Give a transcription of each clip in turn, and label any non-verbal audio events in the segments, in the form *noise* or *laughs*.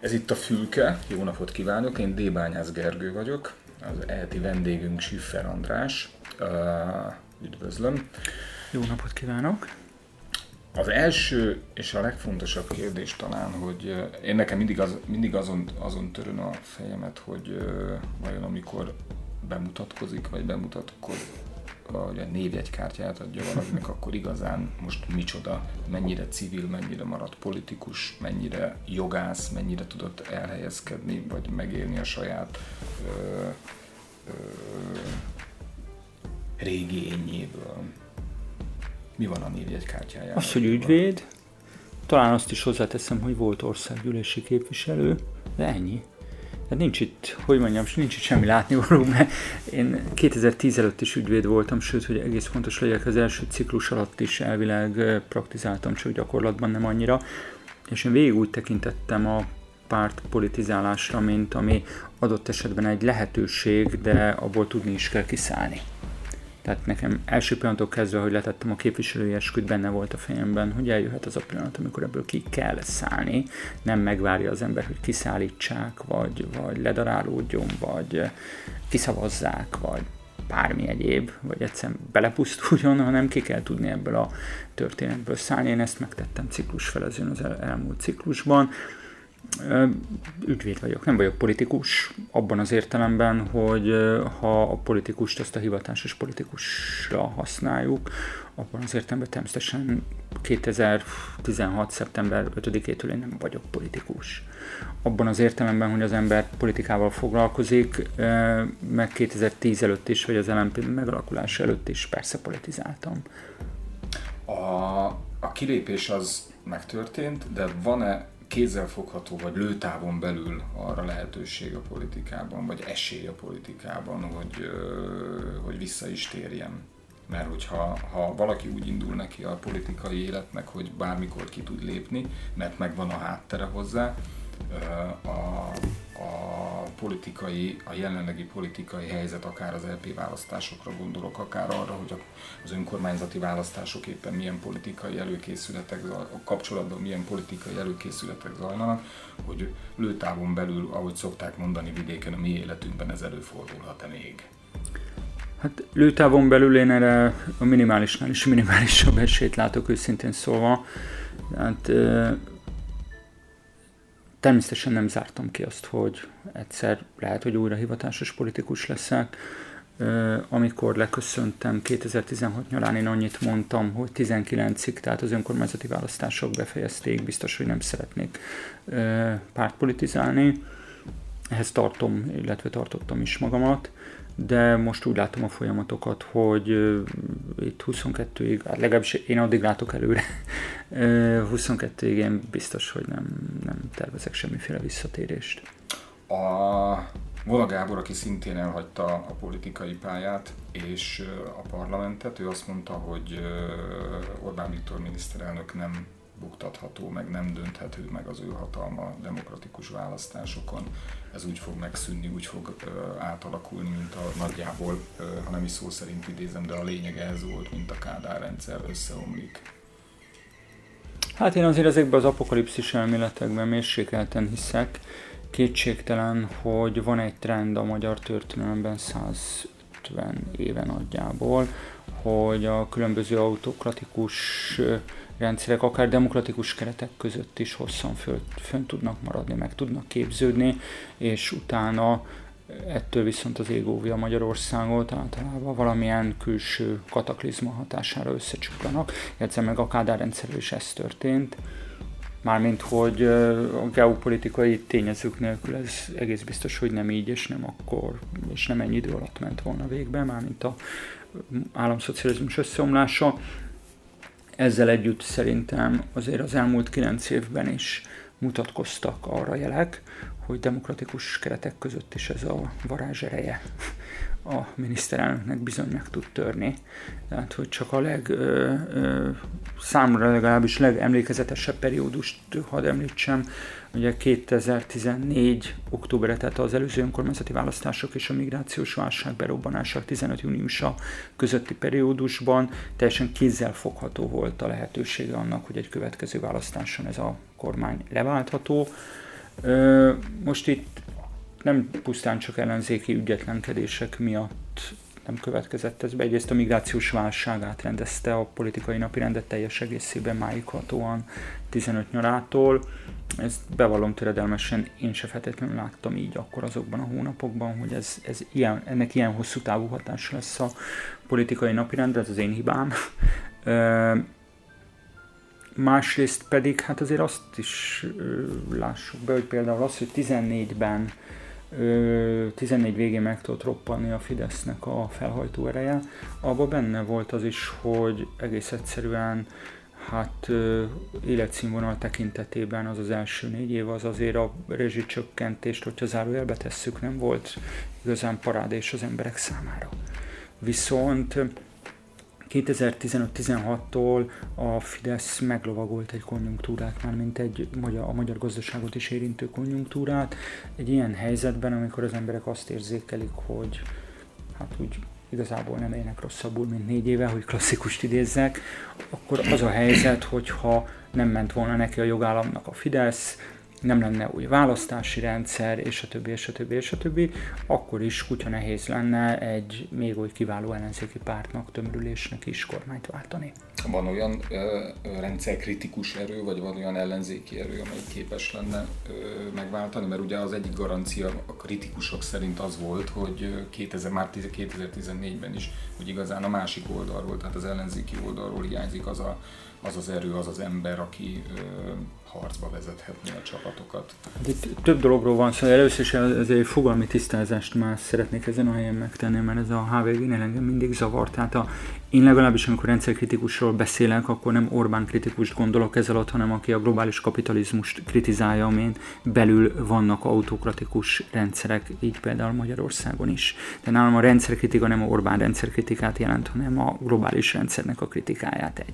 Ez itt a Fülke, jó napot kívánok, én Débányász Gergő vagyok, az eheti vendégünk Siffer András, üdvözlöm. Jó napot kívánok! Az első és a legfontosabb kérdés talán, hogy én nekem mindig, az, mindig azon, azon törön a fejemet, hogy vajon amikor bemutatkozik, vagy bemutatkozik, a névjegykártyát adja valakinek, akkor igazán most micsoda, mennyire civil, mennyire maradt politikus, mennyire jogász, mennyire tudott elhelyezkedni, vagy megélni a saját ö, ö, régi ényéből. Mi van a névjegykártyájában? Az, hogy ügyvéd, talán azt is hozzáteszem, hogy volt országgyűlési képviselő, de ennyi. Tehát nincs itt, hogy mondjam, nincs itt semmi látnivaló, mert én 2010 előtt is ügyvéd voltam, sőt, hogy egész fontos legyek, az első ciklus alatt is elvileg praktizáltam, csak gyakorlatban nem annyira. És én végig úgy tekintettem a párt politizálásra, mint ami adott esetben egy lehetőség, de abból tudni is kell kiszállni. Tehát nekem első pillanatok kezdve, hogy letettem a képviselői esküt, benne volt a fejemben, hogy eljöhet az a pillanat, amikor ebből ki kell szállni, nem megvárja az ember, hogy kiszállítsák, vagy, vagy ledarálódjon, vagy kiszavazzák, vagy bármi egyéb, vagy egyszerűen belepusztuljon, hanem ki kell tudni ebből a történetből szállni. Én ezt megtettem ciklus felezőn az el, elmúlt ciklusban, ügyvéd vagyok, nem vagyok politikus, abban az értelemben, hogy ha a politikust azt a hivatásos politikusra használjuk, abban az értelemben természetesen 2016. szeptember 5-től én nem vagyok politikus. Abban az értelemben, hogy az ember politikával foglalkozik, meg 2010 előtt is, vagy az LNP megalakulása előtt is persze politizáltam. A, a kilépés az megtörtént, de van-e kézzelfogható vagy lőtávon belül arra lehetőség a politikában, vagy esély a politikában, hogy, hogy vissza is térjen. Mert hogyha ha valaki úgy indul neki a politikai életnek, hogy bármikor ki tud lépni, mert megvan a háttere hozzá, a, a politikai, a jelenlegi politikai helyzet, akár az LP választásokra gondolok, akár arra, hogy az önkormányzati választások éppen milyen politikai előkészületek, kapcsolatban milyen politikai előkészületek zajlanak, hogy lőtávon belül, ahogy szokták mondani vidéken, a mi életünkben ez előfordulhat-e még? Hát lőtávon belül én erre a minimálisnál is minimálisabb esélyt látok őszintén szólva. Hát Természetesen nem zártam ki azt, hogy egyszer lehet, hogy újra hivatásos politikus leszek. Amikor leköszöntem 2016 nyarán, én annyit mondtam, hogy 19-ig, tehát az önkormányzati választások befejezték, biztos, hogy nem szeretnék pártpolitizálni. Ehhez tartom, illetve tartottam is magamat de most úgy látom a folyamatokat, hogy itt 22-ig, hát legalábbis én addig látok előre, uh, 22-ig én biztos, hogy nem, nem tervezek semmiféle visszatérést. A Vola Gábor, aki szintén elhagyta a politikai pályát és a parlamentet, ő azt mondta, hogy Orbán Viktor miniszterelnök nem buktatható, meg nem dönthető meg az ő hatalma demokratikus választásokon. Ez úgy fog megszűnni, úgy fog ö, átalakulni, mint a nagyjából, ö, ha nem is szó szerint idézem, de a lényeg ez volt, mint a Kádár rendszer összeomlik. Hát én azért ezekben az apokalipszis elméletekben mérsékelten hiszek. Kétségtelen, hogy van egy trend a magyar történelemben 150 éven nagyjából, hogy a különböző autokratikus rendszerek akár demokratikus keretek között is hosszan föl, fönn tudnak maradni, meg tudnak képződni, és utána ettől viszont az ég óvja Magyarországot, általában valamilyen külső kataklizma hatására összecsuklanak, illetve meg a Kádár rendszerű is ez történt. Mármint, hogy a geopolitikai tényezők nélkül ez egész biztos, hogy nem így, és nem akkor, és nem ennyi idő alatt ment volna végbe, mármint a államszocializmus összeomlása. Ezzel együtt szerintem azért az elmúlt kilenc évben is mutatkoztak arra jelek, hogy demokratikus keretek között is ez a varázs ereje a miniszterelnöknek bizony meg tud törni. Tehát, hogy csak a leg, ö, ö, számomra legalábbis legemlékezetesebb periódust hadd említsem, ugye 2014 október, tehát az előző önkormányzati választások és a migrációs válság berobbanása 15 júniusa közötti periódusban. Teljesen kézzel fogható volt a lehetősége annak, hogy egy következő választáson ez a kormány leváltható. Most itt nem pusztán csak ellenzéki ügyetlenkedések miatt nem következett ez be. Egyrészt a migrációs válság átrendezte a politikai napirendet teljes egészében máig hatóan 15 nyarától. Ezt bevallom töredelmesen, én se feltétlenül láttam így akkor azokban a hónapokban, hogy ez, ez ilyen, ennek ilyen hosszú távú hatása lesz a politikai napirendre, ez az én hibám. Másrészt pedig, hát azért azt is lássuk be, hogy például az, hogy 14-ben 14 végén meg tudott roppanni a Fidesznek a felhajtó ereje, abban benne volt az is, hogy egész egyszerűen hát életszínvonal tekintetében az az első négy év az azért a rezsicsökkentést, hogyha zárójelbe tesszük, nem volt igazán parádés az emberek számára. Viszont 2015-16-tól a Fidesz meglovagolt egy konjunktúrát, már mint egy magyar, a magyar gazdaságot is érintő konjunktúrát. Egy ilyen helyzetben, amikor az emberek azt érzékelik, hogy hát úgy igazából nem élnek rosszabbul, mint négy éve, hogy klasszikust idézzek, akkor az a helyzet, hogyha nem ment volna neki a jogállamnak a Fidesz, nem lenne új választási rendszer, és a többi, és a többi, és a többi, akkor is kutya nehéz lenne egy még oly kiváló ellenzéki pártnak, tömörülésnek is kormányt váltani. Van olyan ö, rendszerkritikus erő, vagy van olyan ellenzéki erő, amely képes lenne ö, megváltani? Mert ugye az egyik garancia a kritikusok szerint az volt, hogy 2000, már 2014-ben is, hogy igazán a másik oldalról, tehát az ellenzéki oldalról hiányzik az a, az, az erő, az az ember, aki ö, harcba vezethetni a csapatokat. Itt több dologról van szó, szóval először is egy fogalmi tisztázást már szeretnék ezen a helyen megtenni, mert ez a hvg engem mindig zavart. Tehát a, én legalábbis, amikor rendszerkritikusról beszélek, akkor nem Orbán kritikust gondolok ez alatt, hanem aki a globális kapitalizmust kritizálja, amin belül vannak autokratikus rendszerek, így például Magyarországon is. De nálam a rendszerkritika nem a Orbán rendszerkritikát jelent, hanem a globális rendszernek a kritikáját egy.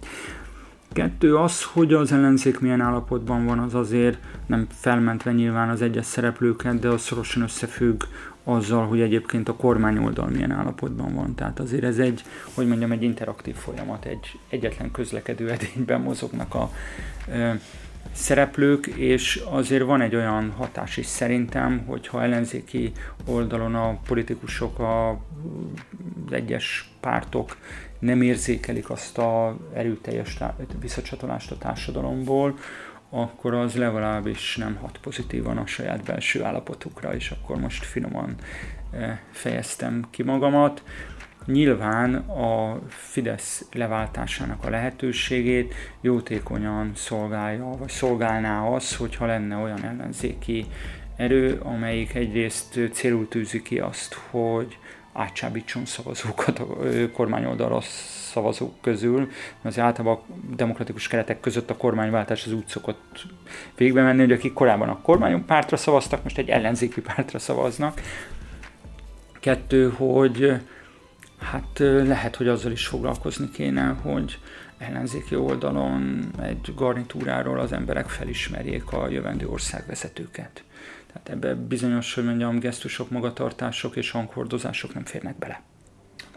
Kettő az, hogy az ellenzék milyen állapotban van, az azért nem felmentve nyilván az egyes szereplőket, de az szorosan összefügg azzal, hogy egyébként a kormány oldal milyen állapotban van. Tehát azért ez egy, hogy mondjam, egy interaktív folyamat, egy egyetlen közlekedő edényben mozognak a e, szereplők, és azért van egy olyan hatás is szerintem, hogyha ellenzéki oldalon a politikusok, a, az egyes pártok nem érzékelik azt a erőteljes visszacsatolást a társadalomból, akkor az legalábbis nem hat pozitívan a saját belső állapotukra, és akkor most finoman eh, fejeztem ki magamat. Nyilván a Fidesz leváltásának a lehetőségét jótékonyan szolgálja, vagy szolgálná az, hogyha lenne olyan ellenzéki erő, amelyik egyrészt célul tűzi ki azt, hogy átcsábítson szavazókat a kormányoldalra szavazók közül. Az általában a demokratikus keretek között a kormányváltás az úgy szokott végbe menni, hogy akik korábban a kormánypártra szavaztak, most egy ellenzéki pártra szavaznak. Kettő, hogy hát lehet, hogy azzal is foglalkozni kéne, hogy ellenzéki oldalon egy garnitúráról az emberek felismerjék a jövendő országvezetőket. Tehát ebbe bizonyos, hogy mondjam, gesztusok, magatartások és hanghordozások nem férnek bele.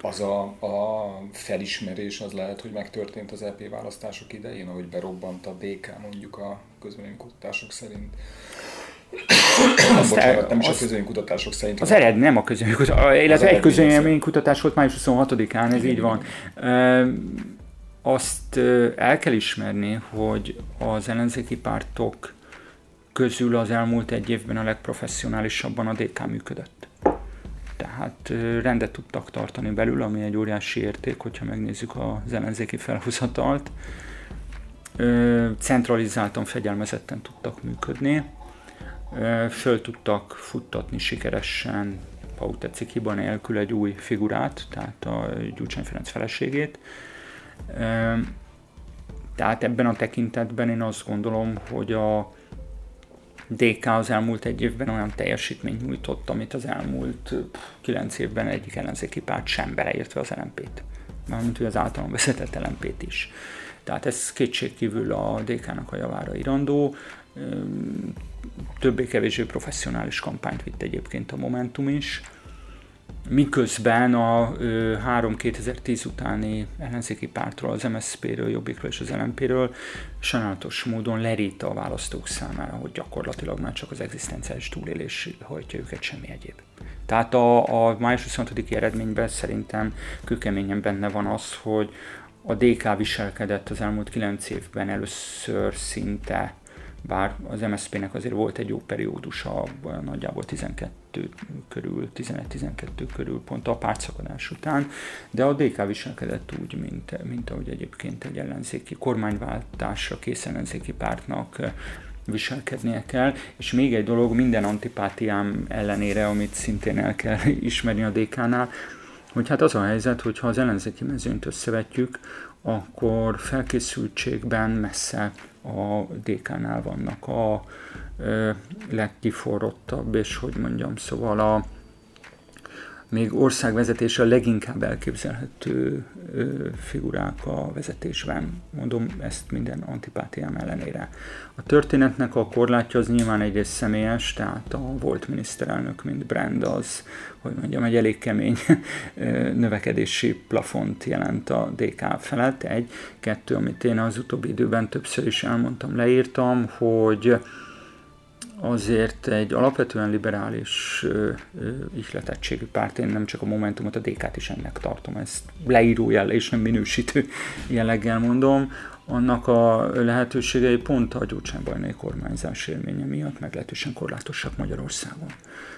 Az a, a felismerés az lehet, hogy megtörtént az EP választások idején, ahogy berobbant a DK mondjuk a közvéleménykutatások szerint. Azt Bocsánat, nem is a közvéleménykutatások szerint. Az ered, nem a közvéleménykutatás, illetve egy közvéleménykutatás volt május 26-án, ez így van. Azt el kell ismerni, hogy az ellenzéki pártok közül az elmúlt egy évben a legprofessionálisabban a DK működött. Tehát rendet tudtak tartani belül, ami egy óriási érték, hogyha megnézzük az ellenzéki felhúzatalt. Centralizáltan, fegyelmezetten tudtak működni. Föl tudtak futtatni sikeresen, ha úgy tetszik, hiba nélkül egy új figurát, tehát a Gyurcsány Ferenc feleségét. Tehát ebben a tekintetben én azt gondolom, hogy a DK az elmúlt egy évben olyan teljesítményt nyújtott, amit az elmúlt kilenc évben egyik ellenzéki párt sem beleértve az LMP-t. Mármint, hogy az általán vezetett LMP-t is. Tehát ez kétségkívül a DK-nak a javára irandó. Többé-kevésbé professzionális kampányt vitt egyébként a Momentum is. Miközben a 3-2010 utáni ellenzéki pártról, az MSZP-ről, Jobbikról és az LMP-ről sajnálatos módon lerítta a választók számára, hogy gyakorlatilag már csak az egzisztenciális túlélés hajtja őket, semmi egyéb. Tehát a, a május 26 eredményben szerintem kőkeményen benne van az, hogy a DK viselkedett az elmúlt 9 évben először szinte bár az MSZP-nek azért volt egy jó periódusa, nagyjából 12 körül, 11-12 körül pont a pártszakadás után, de a DK viselkedett úgy, mint, mint ahogy egyébként egy ellenzéki kormányváltásra kész ellenzéki pártnak viselkednie kell, és még egy dolog, minden antipátiám ellenére, amit szintén el kell *laughs* ismerni a DK-nál, hogy hát az a helyzet, hogy ha az ellenzéki mezőnyt összevetjük, akkor felkészültségben messze a DK-nál vannak a legkiforrottabb, és hogy mondjam, szóval a, még országvezetése a leginkább elképzelhető figurák a vezetésben. Mondom ezt minden antipátiám ellenére. A történetnek a korlátja az nyilván egyrészt személyes, tehát a volt miniszterelnök, mint brand az, hogy mondjam, egy elég kemény növekedési plafont jelent a DK felett. Egy, kettő, amit én az utóbbi időben többször is elmondtam, leírtam, hogy azért egy alapvetően liberális ö, ö, ihletettségű párt, én nem csak a Momentumot, a DK-t is ennek tartom, ezt leíró jelle és nem minősítő *laughs* jelleggel mondom, annak a lehetőségei pont a gyurcsánybajnai kormányzás élménye miatt meglehetősen korlátosak Magyarországon.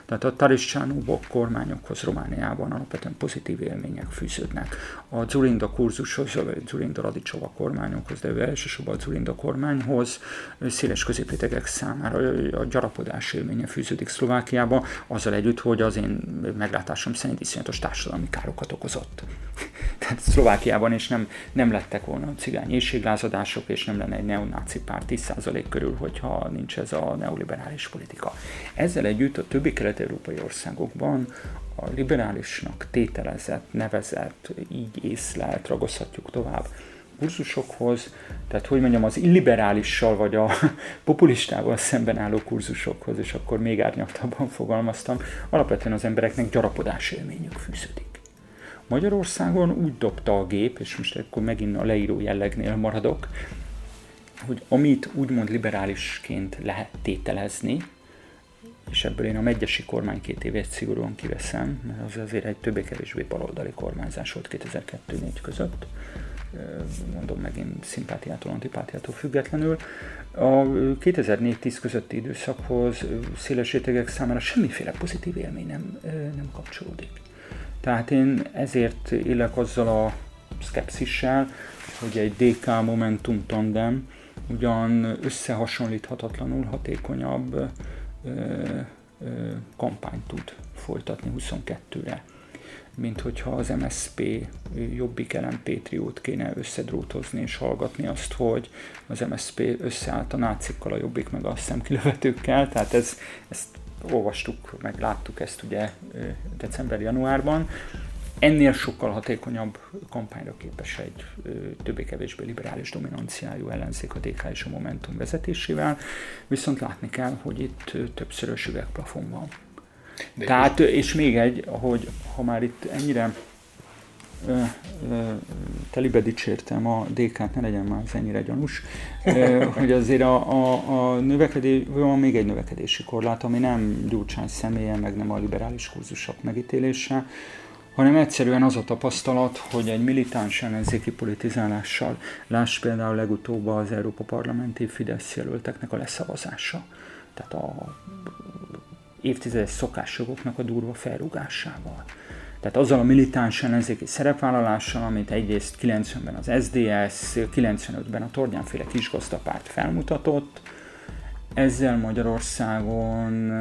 Tehát a Tariscsánó kormányokhoz Romániában alapvetően pozitív élmények fűződnek. A Zurinda kurzushoz, vagy Zurinda Radicsova kormányokhoz, de elsősorban a Zurinda kormányhoz széles középrétegek számára a gyarapodás élménye fűződik Szlovákiába, azzal együtt, hogy az én meglátásom szerint iszonyatos társadalmi károkat okozott. Tehát Szlovákiában is nem, nem lettek volna cigány éjséglázadások, és nem lenne egy neonáci párt 10% körül, hogyha nincs ez a neoliberális politika. Ezzel együtt a többi kelet kelet-európai országokban a liberálisnak tételezett, nevezett, így észlelt, ragozhatjuk tovább kurzusokhoz, tehát hogy mondjam, az illiberálissal vagy a *laughs* populistával szemben álló kurzusokhoz, és akkor még árnyaltabban fogalmaztam, alapvetően az embereknek gyarapodás élményük fűződik. Magyarországon úgy dobta a gép, és most akkor megint a leíró jellegnél maradok, hogy amit úgymond liberálisként lehet tételezni, és ebből én a megyesi kormány két évét szigorúan kiveszem, mert az azért egy többé-kevésbé baloldali kormányzás volt 2002-4 között, mondom megint szimpátiától, antipátiától függetlenül. A 2004-10 közötti időszakhoz széles rétegek számára semmiféle pozitív élmény nem, nem kapcsolódik. Tehát én ezért élek azzal a szkepszissel, hogy egy DK Momentum tandem ugyan összehasonlíthatatlanul hatékonyabb kampányt tud folytatni 22-re, mint hogyha az MSP jobbik LMP triót kéne összedrótozni és hallgatni azt, hogy az MSP összeállt a nácikkal, a jobbik meg a szemkilövetőkkel, tehát ez, ezt olvastuk, meg láttuk ezt ugye december-januárban, ennél sokkal hatékonyabb kampányra képes egy többé-kevésbé liberális dominanciájú ellenzék a DK és a Momentum vezetésével, viszont látni kell, hogy itt többszörös üvegplafon van. De Tehát, és még egy, hogy ha már itt ennyire ö, ö, telibe dicsértem a DK-t, ne legyen már ez ennyire gyanús, ö, *laughs* hogy azért a, a, a növekedés, van még egy növekedési korlát, ami nem Gyurcsány személye, meg nem a liberális kurzusok megítélése, hanem egyszerűen az a tapasztalat, hogy egy militáns ellenzéki politizálással, láss például legutóbb az Európa Parlamenti Fidesz jelölteknek a leszavazása, tehát a évtizedes szokásjogoknak a durva felrúgásával. Tehát azzal a militáns ellenzéki szerepvállalással, amit egyrészt 90-ben az SDS, 95-ben a Tordjánféle kisgazdapárt felmutatott, ezzel Magyarországon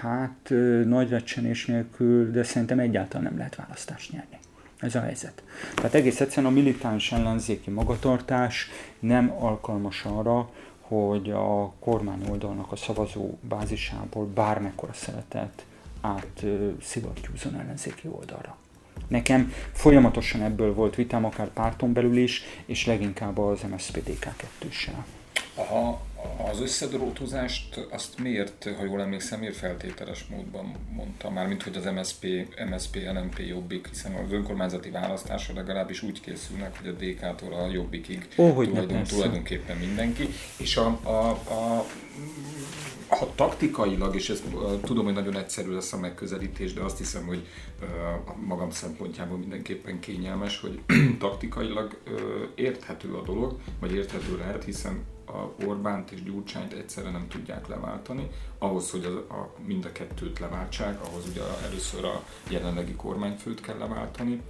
hát nagy recsenés nélkül, de szerintem egyáltalán nem lehet választást nyerni. Ez a helyzet. Tehát egész egyszerűen a militáns ellenzéki magatartás nem alkalmas arra, hogy a kormány oldalnak a szavazó bázisából bármekkora szeretet át szivattyúzon ellenzéki oldalra. Nekem folyamatosan ebből volt vitám, akár párton belül is, és leginkább az MSZPDK 2 Aha, Az összedrótozást azt miért, ha jól emlékszem, miért feltételes módban mondta már, mint hogy az MSP, MSP, NMP jobbik, hiszen az önkormányzati választásra legalábbis úgy készülnek, hogy a DK-tól a jobbikig oh, tulajdon, tulajdonképpen mindenki. És a, a, a ha taktikailag, és ezt tudom, hogy nagyon egyszerű lesz a megközelítés, de azt hiszem, hogy magam szempontjából mindenképpen kényelmes, hogy *clears throat* taktikailag érthető a dolog, vagy érthető lehet, hiszen a Orbánt és Gyurcsányt egyszerre nem tudják leváltani. Ahhoz, hogy a, a, mind a kettőt leváltsák, ahhoz ugye először a jelenlegi kormányfőt kell leváltani,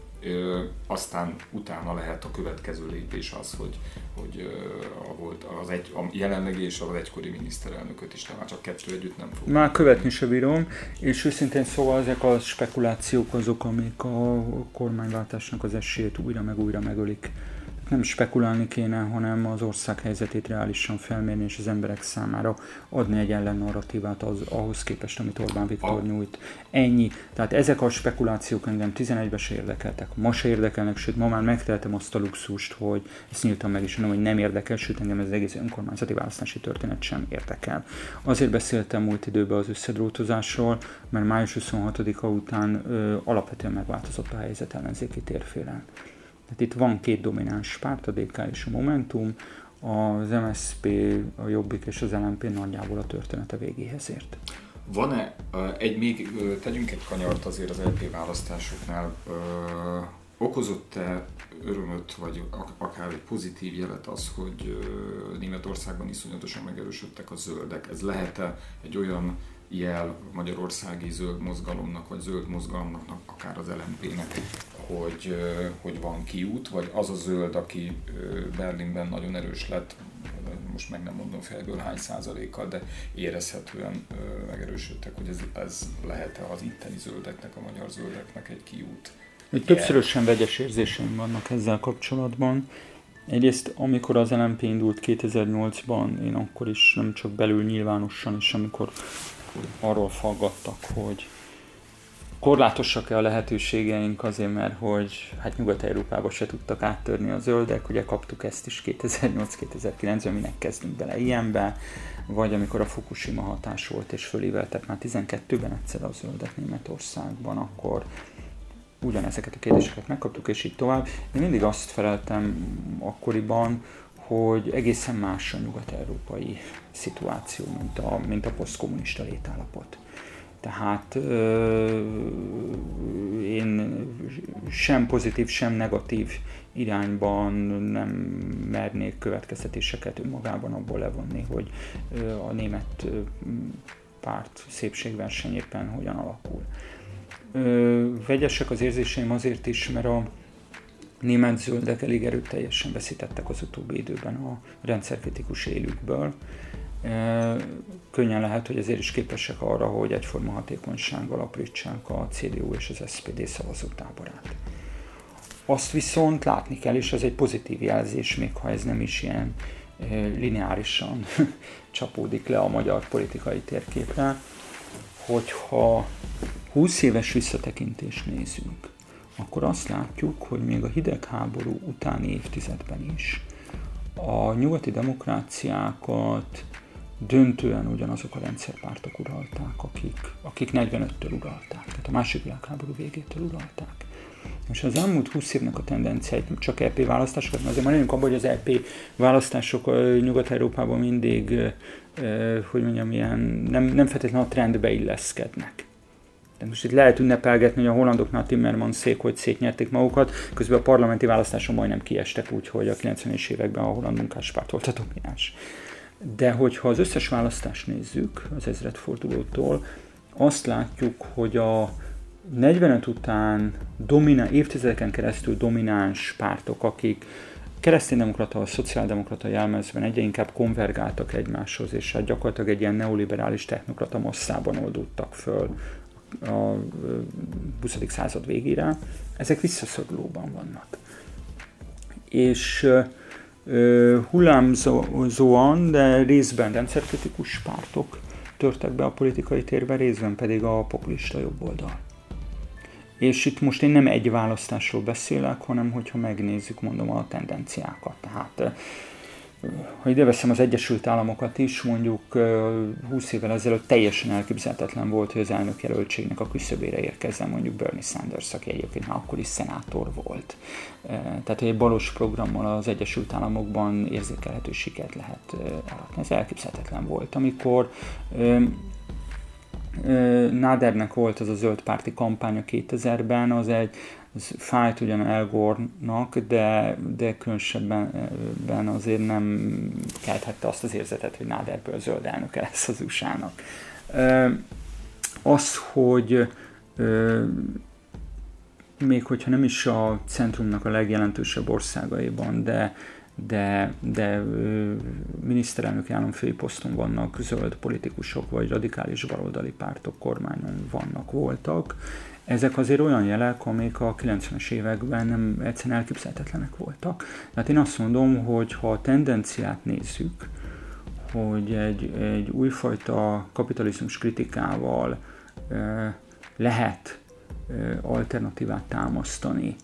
aztán utána lehet a következő lépés az, hogy, hogy a, volt az egy, a jelenlegi és az egykori miniszterelnököt is, talán csak kettő együtt nem fog. Már követni se bírom, és őszintén szóval ezek a spekulációk azok, amik a kormányváltásnak az esélyét újra meg újra megölik nem spekulálni kéne, hanem az ország helyzetét reálisan felmérni, és az emberek számára adni egy ellennarratívát az, ahhoz képest, amit Orbán Viktor nyújt. Ennyi. Tehát ezek a spekulációk engem 11-ben se érdekeltek, ma se érdekelnek, sőt ma már megteltem azt a luxust, hogy ezt nyíltan meg is mondom, hogy nem érdekel, sőt engem ez az egész önkormányzati választási történet sem érdekel. Azért beszéltem múlt időben az összedrótozásról, mert május 26-a után ö, alapvetően megváltozott a helyzet ellenzéki térfélen. Tehát itt van két domináns párt, a DK és a Momentum, az MSZP, a Jobbik és az LNP nagyjából a története végéhez ért. Van-e egy még, tegyünk egy kanyart azért az LP választásoknál, okozott-e örömöt, vagy akár egy pozitív jelet az, hogy Németországban iszonyatosan megerősödtek a zöldek? Ez lehet-e egy olyan jel magyarországi zöld mozgalomnak, vagy zöld mozgalomnak, akár az LMP-nek, hogy, hogy van kiút, vagy az a zöld, aki Berlinben nagyon erős lett, most meg nem mondom fejből hány százalékkal, de érezhetően megerősödtek, hogy ez, ez lehet-e az itteni zöldeknek, a magyar zöldeknek egy kiút. Egy többszörösen vegyes érzéseim vannak ezzel kapcsolatban. Egyrészt, amikor az LMP indult 2008-ban, én akkor is nem csak belül nyilvánosan is, amikor arról faggattak, hogy korlátosak-e a lehetőségeink azért, mert hogy hát Nyugat-Európába se tudtak áttörni a zöldek, ugye kaptuk ezt is 2008-2009-ben, minek kezdünk bele ilyenbe, vagy amikor a Fukushima hatás volt, és fölíveltek már 12-ben egyszer a zöldek Németországban, akkor ugyanezeket a kérdéseket megkaptuk, és így tovább. Én mindig azt feleltem akkoriban, hogy egészen más a nyugat-európai szituáció, mint a, mint a posztkommunista létállapot. Tehát ö, én sem pozitív, sem negatív irányban nem mernék következtetéseket önmagában abból levonni, hogy a német párt szépségverseny éppen hogyan alakul. Ö, vegyesek az érzéseim azért is, mert a német zöldek elég erőteljesen veszítettek az utóbbi időben a rendszerkritikus élükből könnyen lehet, hogy ezért is képesek arra, hogy egyforma hatékonysággal aprítsák a CDU és az SPD szavazótáborát. Azt viszont látni kell, és ez egy pozitív jelzés, még ha ez nem is ilyen lineárisan *laughs* csapódik le a magyar politikai térképre, hogyha 20 éves visszatekintést nézünk, akkor azt látjuk, hogy még a hidegháború utáni évtizedben is a nyugati demokráciákat döntően ugyanazok a rendszerpártok uralták, akik, akik 45-től uralták, tehát a második világháború végétől uralták. És az elmúlt 20 évnek a tendenciáit, csak EP választásokat, mert azért már abban, hogy az EP választások Nyugat-Európában mindig, hogy mondjam, ilyen, nem, nem feltétlenül a trendbe illeszkednek. De most itt lehet ünnepelgetni, hogy a hollandoknál Timmermans szék, hogy szétnyerték magukat, közben a parlamenti választáson majdnem kiestek úgy, hogy a 90-es években a holland munkáspárt volt a domináns. De hogyha az összes választást nézzük az ezredfordulótól, azt látjuk, hogy a 45 után dominál, évtizedeken keresztül domináns pártok, akik kereszténydemokrata, a szociáldemokrata jelmezben egyre inkább konvergáltak egymáshoz, és hát gyakorlatilag egy ilyen neoliberális technokrata masszában oldódtak föl a 20. század végére, ezek visszaszorulóban vannak. És hullámzóan, de részben rendszerkritikus pártok törtek be a politikai térbe, részben pedig a populista jobboldal. És itt most én nem egy választásról beszélek, hanem hogyha megnézzük, mondom, a tendenciákat. Tehát ha ide veszem az Egyesült Államokat is, mondjuk 20 évvel ezelőtt teljesen elképzelhetetlen volt, hogy az elnök jelöltségnek a küszöbére érkezzen mondjuk Bernie Sanders, aki egyébként már akkor is szenátor volt. Tehát egy balos programmal az Egyesült Államokban érzékelhető sikert lehet aratni. Ez elképzelhetetlen volt. Amikor Nádernek volt az a zöld párti kampánya 2000-ben, az egy az fájt ugyan El Gore-nak, de, de különösebben azért nem kelthette azt az érzetet, hogy Náderből zöld elnöke lesz az USA-nak. Az, hogy még hogyha nem is a centrumnak a legjelentősebb országaiban, de de, de miniszterelnöki államfői poszton vannak zöld politikusok, vagy radikális baloldali pártok kormányon vannak, voltak. Ezek azért olyan jelek, amik a 90-es években nem egyszerűen elképzelhetetlenek voltak. Tehát én azt mondom, hogy ha a tendenciát nézzük, hogy egy, egy újfajta kapitalizmus kritikával lehet alternatívát támasztani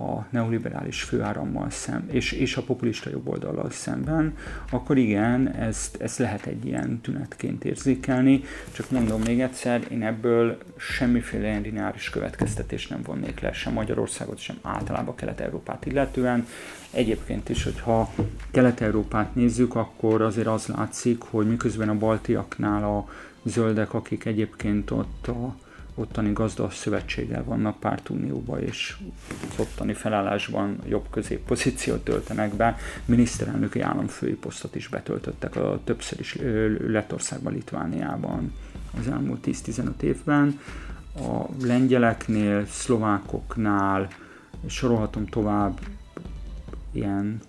a neoliberális főárammal szem, és, és a populista jobboldallal szemben, akkor igen, ezt, ezt lehet egy ilyen tünetként érzékelni. Csak mondom még egyszer, én ebből semmiféle lineáris következtetés nem vonnék le, sem Magyarországot, sem általában Kelet-Európát illetően. Egyébként is, hogyha Kelet-Európát nézzük, akkor azért az látszik, hogy miközben a baltiaknál a zöldek, akik egyébként ott a ottani gazda szövetséggel vannak pártunióba, és az ottani felállásban jobb középpozíciót töltenek be. Miniszterelnöki államfői posztot is betöltöttek a többször is Lettországban, Litvániában az elmúlt 10-15 évben. A lengyeleknél, szlovákoknál, sorolhatom tovább, ilyen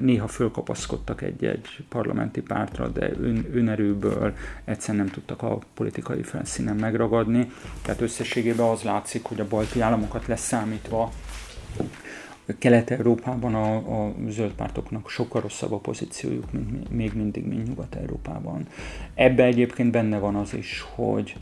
néha fölkapaszkodtak egy-egy parlamenti pártra, de ön, önerőből egyszerűen nem tudtak a politikai felszínen megragadni. Tehát összességében az látszik, hogy a balti államokat leszámítva Kelet-Európában a, a zöld pártoknak sokkal rosszabb a pozíciójuk, mint még mindig, mint Nyugat-Európában. Ebbe egyébként benne van az is, hogy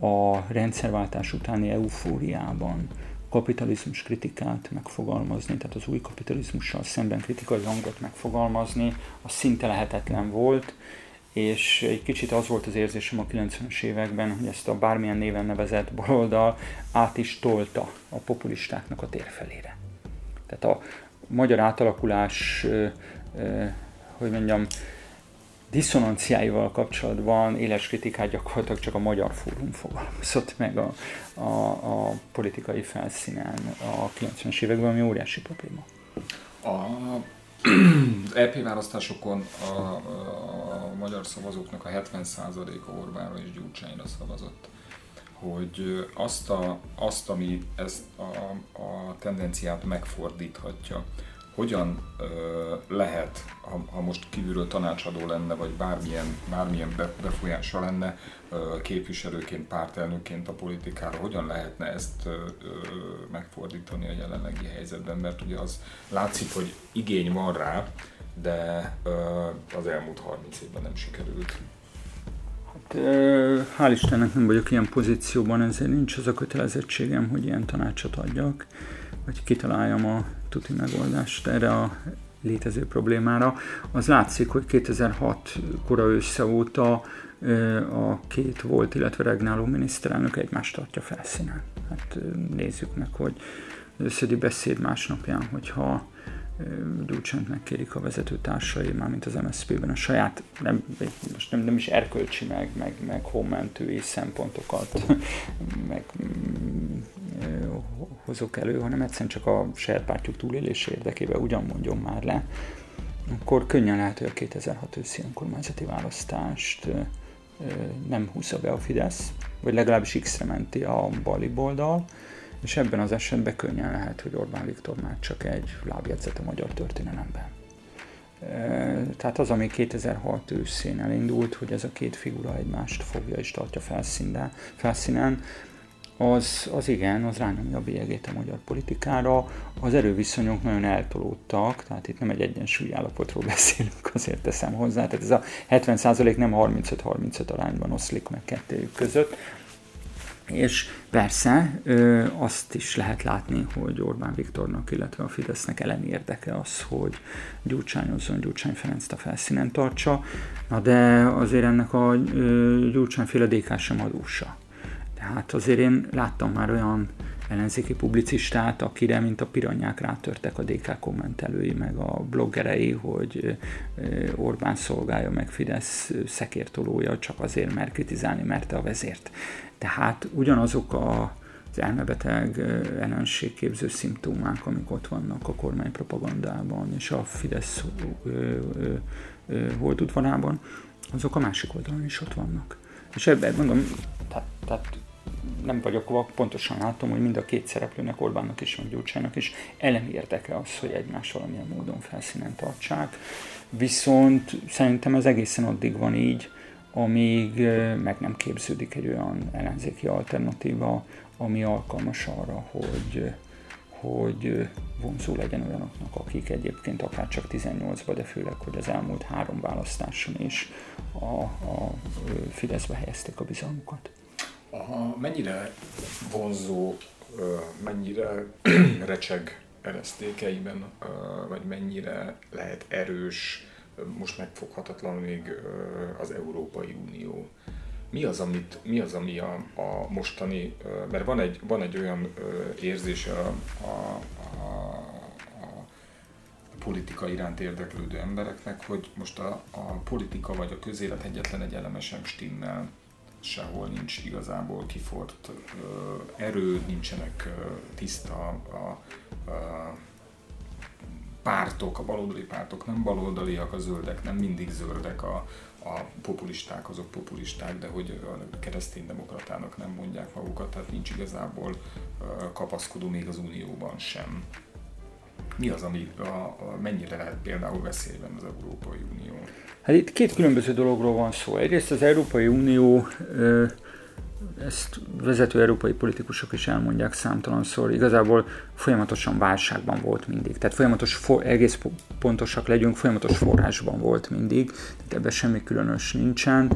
a rendszerváltás utáni eufóriában kapitalizmus kritikát megfogalmazni, tehát az új kapitalizmussal szemben kritikai hangot megfogalmazni, az szinte lehetetlen volt, és egy kicsit az volt az érzésem a 90-es években, hogy ezt a bármilyen néven nevezett baloldal át is tolta a populistáknak a térfelére. Tehát a magyar átalakulás, hogy mondjam, diszonanciáival kapcsolatban éles kritikát gyakorlatilag csak a Magyar Fórum fogalmazott meg a, a, a politikai felszínen a 90-es években, ami óriási probléma. A, *clears throat* az EP választásokon a, a magyar szavazóknak a 70%-a Orbánra és Gyurcsányra szavazott hogy azt, a, azt ami ezt a, a tendenciát megfordíthatja, hogyan ö, lehet, ha, ha most kívülről tanácsadó lenne, vagy bármilyen, bármilyen befolyása lenne ö, képviselőként, pártelnökként a politikára, hogyan lehetne ezt ö, ö, megfordítani a jelenlegi helyzetben, mert ugye az látszik, hogy igény van rá, de ö, az elmúlt 30 évben nem sikerült. Hát, hál' Istennek nem vagyok ilyen pozícióban, ezért nincs az a kötelezettségem, hogy ilyen tanácsot adjak, vagy kitaláljam a tuti megoldást erre a létező problémára. Az látszik, hogy 2006 kora össze óta a két volt, illetve regnáló miniszterelnök egymást tartja felszínen. Hát nézzük meg, hogy az összödi beszéd másnapján, hogyha Gyurcsányt megkérik a vezetőtársai, mármint az MSZP-ben a saját, nem, most nem, nem is erkölcsi, meg, meg, meg honmentői szempontokat, *laughs* meg hozok elő, hanem egyszerűen csak a saját pártjuk túlélése érdekében ugyan mondjon már le, akkor könnyen lehet, hogy a 2006 őszi önkormányzati választást nem húzza be a Fidesz, vagy legalábbis x menti a bali boldal, és ebben az esetben könnyen lehet, hogy Orbán Viktor már csak egy lábjegyzet a magyar történelemben. Tehát az, ami 2006 őszén elindult, hogy ez a két figura egymást fogja és tartja felszínen, az, az igen, az rányomja a bélyegét a magyar politikára. Az erőviszonyok nagyon eltolódtak, tehát itt nem egy egyensúlyi állapotról *laughs* beszélünk, azért teszem hozzá. Tehát ez a 70% nem 35-35 arányban oszlik meg kettőjük között. És persze azt is lehet látni, hogy Orbán Viktornak, illetve a Fidesznek ellen érdeke az, hogy gyurcsányozzon, Gyurcsány Ferenc a felszínen tartsa, na de azért ennek a Gyurcsányféle DK sem adósa. Tehát azért én láttam már olyan ellenzéki publicistát, akire, mint a piranyák rátörtek a DK kommentelői, meg a bloggerei, hogy Orbán szolgálja meg Fidesz szekértolója csak azért, mert kritizálni merte a vezért. Tehát ugyanazok a az elmebeteg ellenségképző szimptomák, amik ott vannak a kormány propagandában és a Fidesz holdudvarában, azok a másik oldalon is ott vannak. És ebben mondom, tehát, tehát nem vagyok pontosan látom, hogy mind a két szereplőnek, Orbánnak és meg Gyurcsának is elemi érdeke az, hogy egymás valamilyen módon felszínen tartsák. Viszont szerintem ez egészen addig van így, amíg meg nem képződik egy olyan ellenzéki alternatíva, ami alkalmas arra, hogy, hogy vonzó legyen olyanoknak, akik egyébként akár csak 18-ban, de főleg, hogy az elmúlt három választáson is a, a Fideszbe helyezték a bizalmukat. Aha, mennyire vonzó, mennyire *clears throat* recseg eresztékeiben, vagy mennyire lehet erős, most megfoghatatlan még az Európai Unió. Mi az, amit, mi az ami a, a mostani, mert van egy, van egy olyan érzése a, a, a, a politika iránt érdeklődő embereknek, hogy most a, a politika vagy a közélet egyetlen egy eleme sem stimmel sehol nincs igazából kifort erő, nincsenek tiszta a, a pártok, a baloldali pártok nem baloldaliak, a zöldek nem mindig zöldek, a, a populisták azok populisták, de hogy a kereszténydemokratának nem mondják magukat, tehát nincs igazából kapaszkodó még az Unióban sem. Mi az, ami a, a, mennyire lehet például veszélyben az Európai Unió? Hát itt két különböző dologról van szó. Egyrészt az Európai Unió, ezt vezető európai politikusok is elmondják számtalanszor, igazából folyamatosan válságban volt mindig. Tehát folyamatos, for, egész pontosak legyünk, folyamatos forrásban volt mindig, tehát ebben semmi különös nincsen.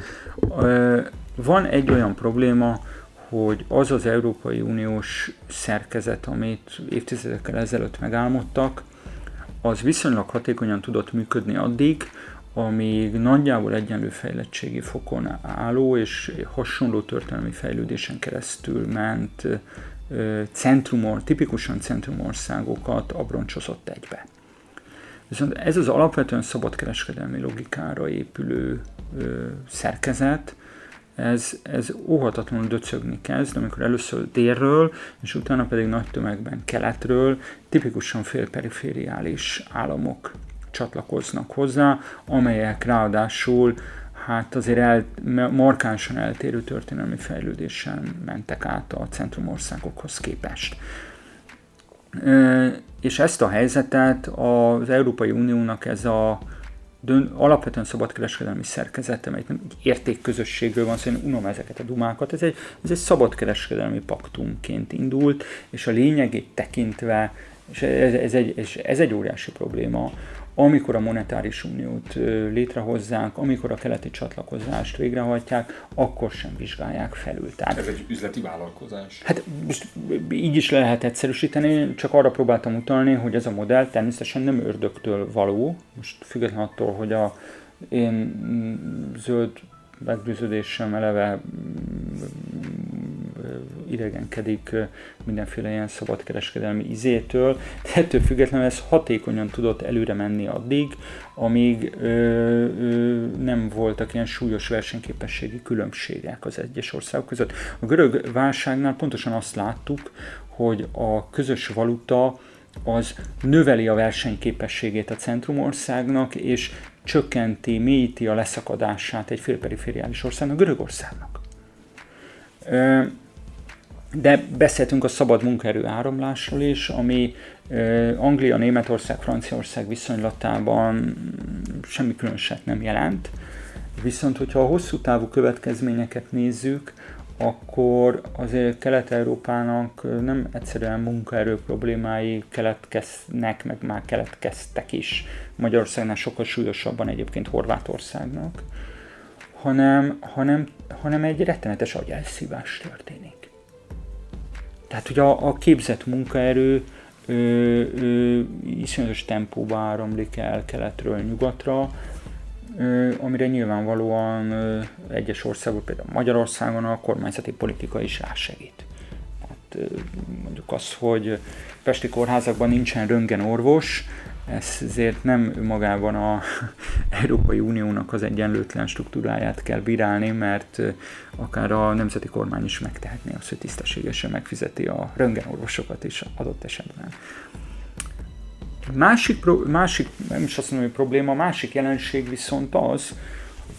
Van egy olyan probléma, hogy az az Európai Uniós szerkezet, amit évtizedekkel ezelőtt megálmodtak, az viszonylag hatékonyan tudott működni addig, amíg nagyjából egyenlő fejlettségi fokon álló és hasonló történelmi fejlődésen keresztül ment centrumor, tipikusan centrumországokat abroncsozott egybe. Viszont ez az alapvetően szabadkereskedelmi logikára épülő szerkezet, ez, ez óhatatlanul döcögni kezd, amikor először délről, és utána pedig nagy tömegben keletről, tipikusan félperifériális államok csatlakoznak hozzá, amelyek ráadásul hát azért el, markánsan eltérő történelmi fejlődésen mentek át a centrumországokhoz képest. És ezt a helyzetet az Európai Uniónak ez a dön, alapvetően szabadkereskedelmi szerkezete, amely nem értékközösségről van szó, én unom ezeket a dumákat, ez egy, ez egy szabadkereskedelmi paktumként indult, és a lényegét tekintve, és ez, ez, egy, és ez egy óriási probléma, amikor a monetáris uniót létrehozzák, amikor a keleti csatlakozást végrehajtják, akkor sem vizsgálják felül. Tehát, Ez egy üzleti vállalkozás? Hát most így is lehet egyszerűsíteni, csak arra próbáltam utalni, hogy ez a modell természetesen nem ördögtől való, most függetlenül attól, hogy a én mm, zöld meggyőződésem eleve idegenkedik mindenféle ilyen szabadkereskedelmi izétől, de ettől függetlenül ez hatékonyan tudott előre menni addig, amíg ö, ö, nem voltak ilyen súlyos versenyképességi különbségek az egyes országok között. A görög válságnál pontosan azt láttuk, hogy a közös valuta az növeli a versenyképességét a centrumországnak, és csökkenti, mélyíti a leszakadását egy félperifériális országnak, Görögországnak. De beszéltünk a szabad munkaerő áramlásról is, ami Anglia, Németország, Franciaország viszonylatában semmi különöset nem jelent. Viszont, hogyha a hosszú távú következményeket nézzük, akkor azért Kelet-Európának nem egyszerűen munkaerő problémái keletkeznek, meg már keletkeztek is. Magyarországnál sokkal súlyosabban egyébként Horvátországnak, hanem, hanem, hanem egy rettenetes agyelszívás történik. Tehát, hogy a, a képzett munkaerő ö, ö, iszonyatos tempóba áramlik el keletről nyugatra, amire nyilvánvalóan egyes országok, például Magyarországon a kormányzati politika is rásegít. Tehát ö, mondjuk az, hogy pesti kórházakban nincsen röntgenorvos, ezért nem magában a *laughs* Európai Uniónak az egyenlőtlen struktúráját kell bírálni, mert akár a nemzeti kormány is megtehetné azt, hogy tisztességesen megfizeti a röntgenorvosokat is adott esetben. Másik, másik, nem is azt mondom, hogy probléma, másik jelenség viszont az,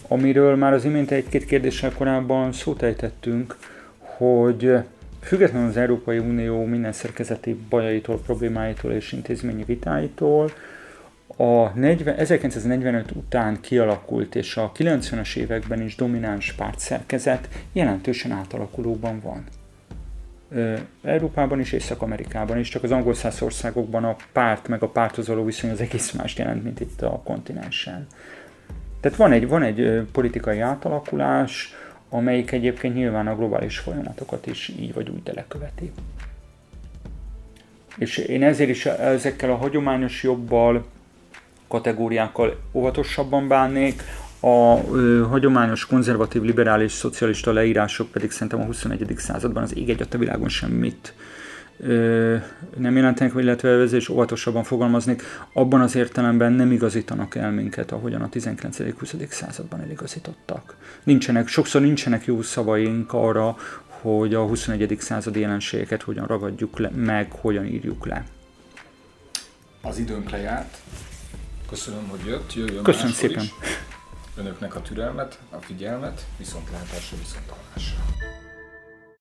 amiről már az imént egy-két kérdéssel korábban szót ejtettünk, hogy Függetlenül az Európai Unió minden szerkezeti bajaitól, problémáitól és intézményi vitáitól, a 40, 1945 után kialakult és a 90-es években is domináns pártszerkezet jelentősen átalakulóban van. Európában is, Észak-Amerikában is, csak az angol száz országokban a párt meg a párthoz való viszony az egész más jelent, mint itt a kontinensen. Tehát van egy, van egy politikai átalakulás, amelyik egyébként nyilván a globális folyamatokat is így vagy úgy teleköveti. És én ezért is ezekkel a hagyományos jobbal, kategóriákkal óvatosabban bánnék, a ö, hagyományos konzervatív, liberális, szocialista leírások pedig szerintem a 21. században az ég egy a világon semmit ö, nem jelentenek, illetve ezzel is óvatosabban fogalmaznék, abban az értelemben nem igazítanak el minket, ahogyan a 19.-20. században eligazítottak. Nincsenek, sokszor nincsenek jó szavaink arra, hogy a 21. századi jelenségeket hogyan ragadjuk le, meg, hogyan írjuk le. Az időnk lejárt. Köszönöm, hogy jött. Jöjjön Köszönöm szépen. Is. Önöknek a türelmet, a figyelmet, viszont látásra, viszont hallásra.